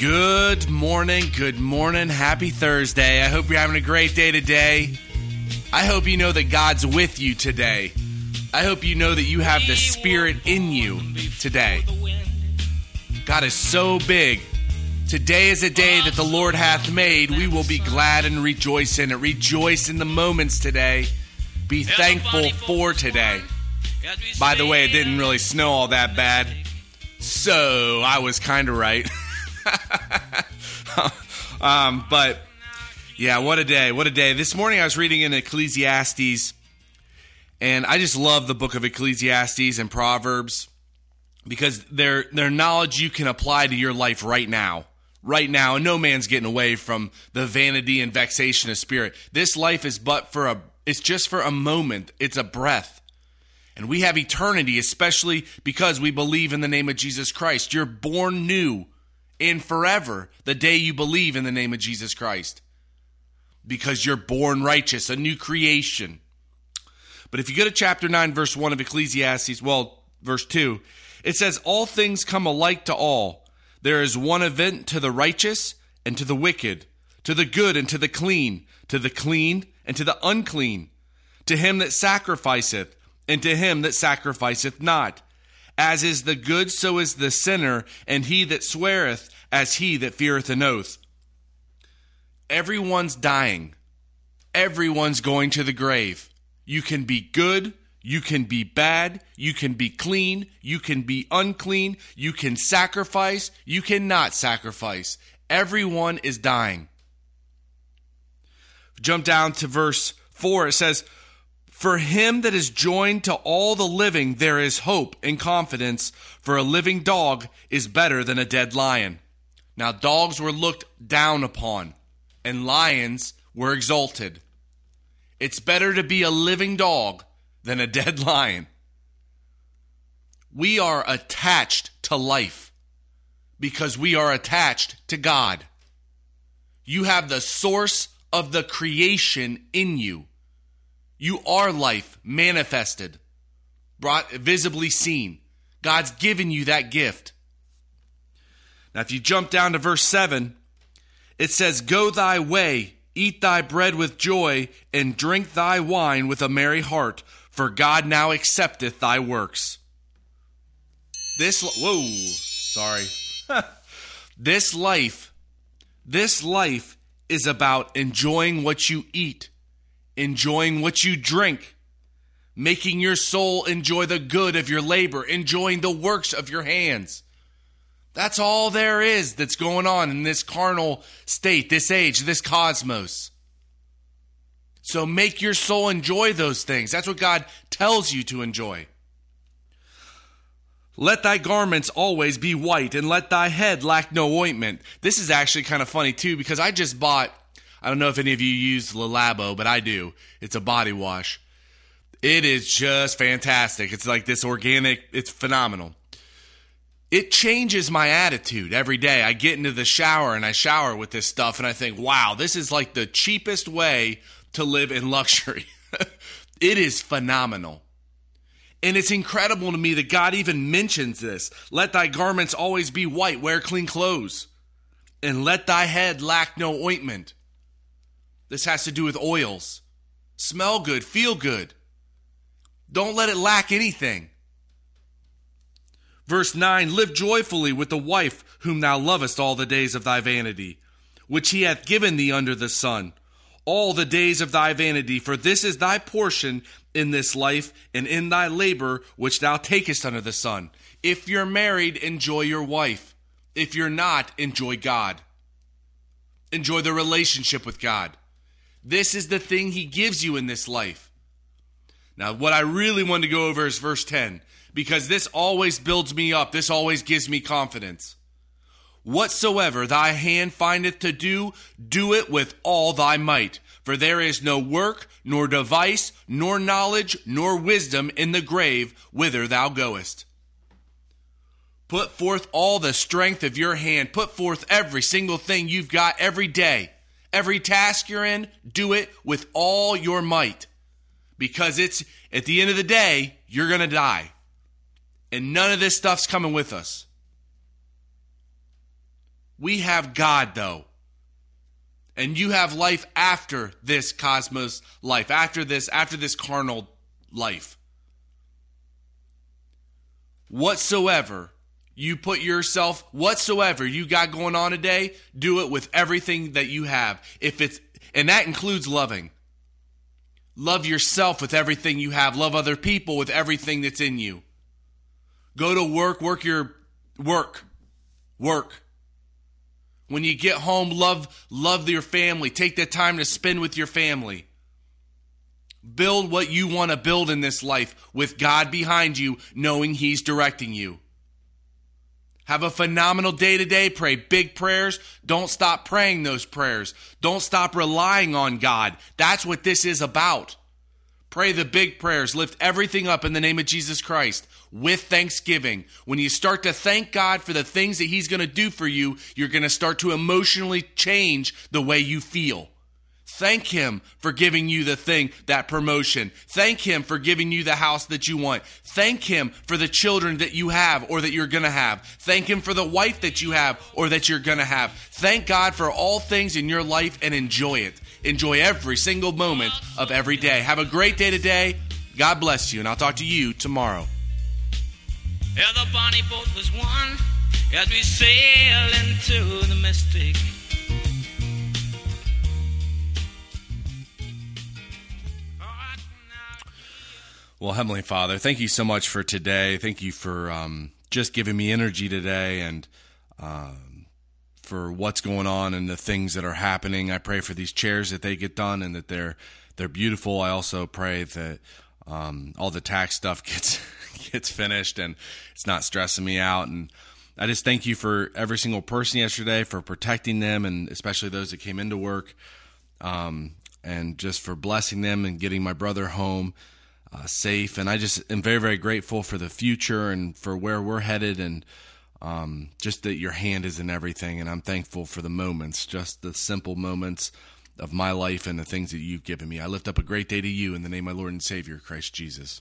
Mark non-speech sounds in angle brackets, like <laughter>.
Good morning, good morning, happy Thursday. I hope you're having a great day today. I hope you know that God's with you today. I hope you know that you have the Spirit in you today. God is so big. Today is a day that the Lord hath made. We will be glad and rejoice in it. Rejoice in the moments today. Be thankful for today. By the way, it didn't really snow all that bad. So I was kind of right. <laughs> <laughs> um, but yeah, what a day. What a day. This morning I was reading in Ecclesiastes, and I just love the book of Ecclesiastes and Proverbs because they're, they're knowledge you can apply to your life right now. Right now, and no man's getting away from the vanity and vexation of spirit. This life is but for a, it's just for a moment. It's a breath. And we have eternity, especially because we believe in the name of Jesus Christ. You're born new in forever the day you believe in the name of Jesus Christ. Because you're born righteous, a new creation. But if you go to chapter 9, verse 1 of Ecclesiastes, well, verse 2, it says, All things come alike to all. There is one event to the righteous and to the wicked, to the good and to the clean, to the clean and to the unclean, to him that sacrificeth and to him that sacrificeth not. As is the good, so is the sinner, and he that sweareth, as he that feareth an oath. Everyone's dying. Everyone's going to the grave. You can be good, you can be bad, you can be clean, you can be unclean, you can sacrifice, you cannot sacrifice. Everyone is dying. Jump down to verse 4. It says, For him that is joined to all the living, there is hope and confidence, for a living dog is better than a dead lion. Now, dogs were looked down upon, and lions were exalted. It's better to be a living dog than a dead <laughs> lion. We are attached to life because we are attached to God. You have the source of the creation in you. You are life manifested, brought visibly seen. God's given you that gift. Now, if you jump down to verse 7, it says, Go thy way, eat thy bread with joy, and drink thy wine with a merry heart, for God now accepteth thy works. This, whoa, sorry. <laughs> this life, this life is about enjoying what you eat, enjoying what you drink, making your soul enjoy the good of your labor, enjoying the works of your hands. That's all there is that's going on in this carnal state, this age, this cosmos. So make your soul enjoy those things. That's what God tells you to enjoy. Let thy garments always be white, and let thy head lack no ointment. This is actually kind of funny too, because I just bought, I don't know if any of you use Le Labo, but I do. It's a body wash. It is just fantastic. It's like this organic, it's phenomenal. It changes my attitude every day. I get into the shower and I shower with this stuff, and I think, wow, this is like the cheapest way to live in luxury. <laughs> it is phenomenal. And it's incredible to me that God even mentions this. Let thy garments always be white, wear clean clothes, and let thy head lack no ointment. This has to do with oils. Smell good, feel good. Don't let it lack anything. Verse 9 Live joyfully with the wife whom thou lovest all the days of thy vanity, which he hath given thee under the sun all the days of thy vanity, for this is thy portion in this life and in thy labor which thou takest under the sun. If you're married, enjoy your wife. If you're not, enjoy God. Enjoy the relationship with God. This is the thing He gives you in this life. Now, what I really want to go over is verse 10, because this always builds me up. This always gives me confidence. Whatsoever thy hand findeth to do, do it with all thy might. For there is no work, nor device, nor knowledge, nor wisdom in the grave whither thou goest. Put forth all the strength of your hand. Put forth every single thing you've got every day. Every task you're in, do it with all your might. Because it's, at the end of the day, you're going to die. And none of this stuff's coming with us. We have God, though. And you have life after this cosmos life, after this, after this carnal life. Whatsoever you put yourself, whatsoever you got going on today, do it with everything that you have. If it's, and that includes loving. Love yourself with everything you have. Love other people with everything that's in you. Go to work, work your work. Work. When you get home, love love your family. Take the time to spend with your family. Build what you want to build in this life with God behind you, knowing He's directing you. Have a phenomenal day today. Pray big prayers. Don't stop praying those prayers. Don't stop relying on God. That's what this is about. Pray the big prayers. Lift everything up in the name of Jesus Christ with thanksgiving. When you start to thank God for the things that He's going to do for you, you're going to start to emotionally change the way you feel. Thank Him for giving you the thing, that promotion. Thank Him for giving you the house that you want. Thank Him for the children that you have or that you're going to have. Thank Him for the wife that you have or that you're going to have. Thank God for all things in your life and enjoy it. Enjoy every single moment of every day. Have a great day today. God bless you, and I'll talk to you tomorrow. Yeah, the bonnie boat was one as we sail into the mystic. Well, Heavenly Father, thank you so much for today. Thank you for um, just giving me energy today and um, for what's going on and the things that are happening. I pray for these chairs that they get done and that they're they're beautiful. I also pray that um, all the tax stuff <laughs> gets gets finished and it's not stressing me out. And I just thank you for every single person yesterday for protecting them and especially those that came into work, um, and just for blessing them and getting my brother home uh, safe. And I just am very, very grateful for the future and for where we're headed and um, just that your hand is in everything. And I'm thankful for the moments, just the simple moments of my life and the things that you've given me. I lift up a great day to you in the name of my Lord and Savior, Christ Jesus.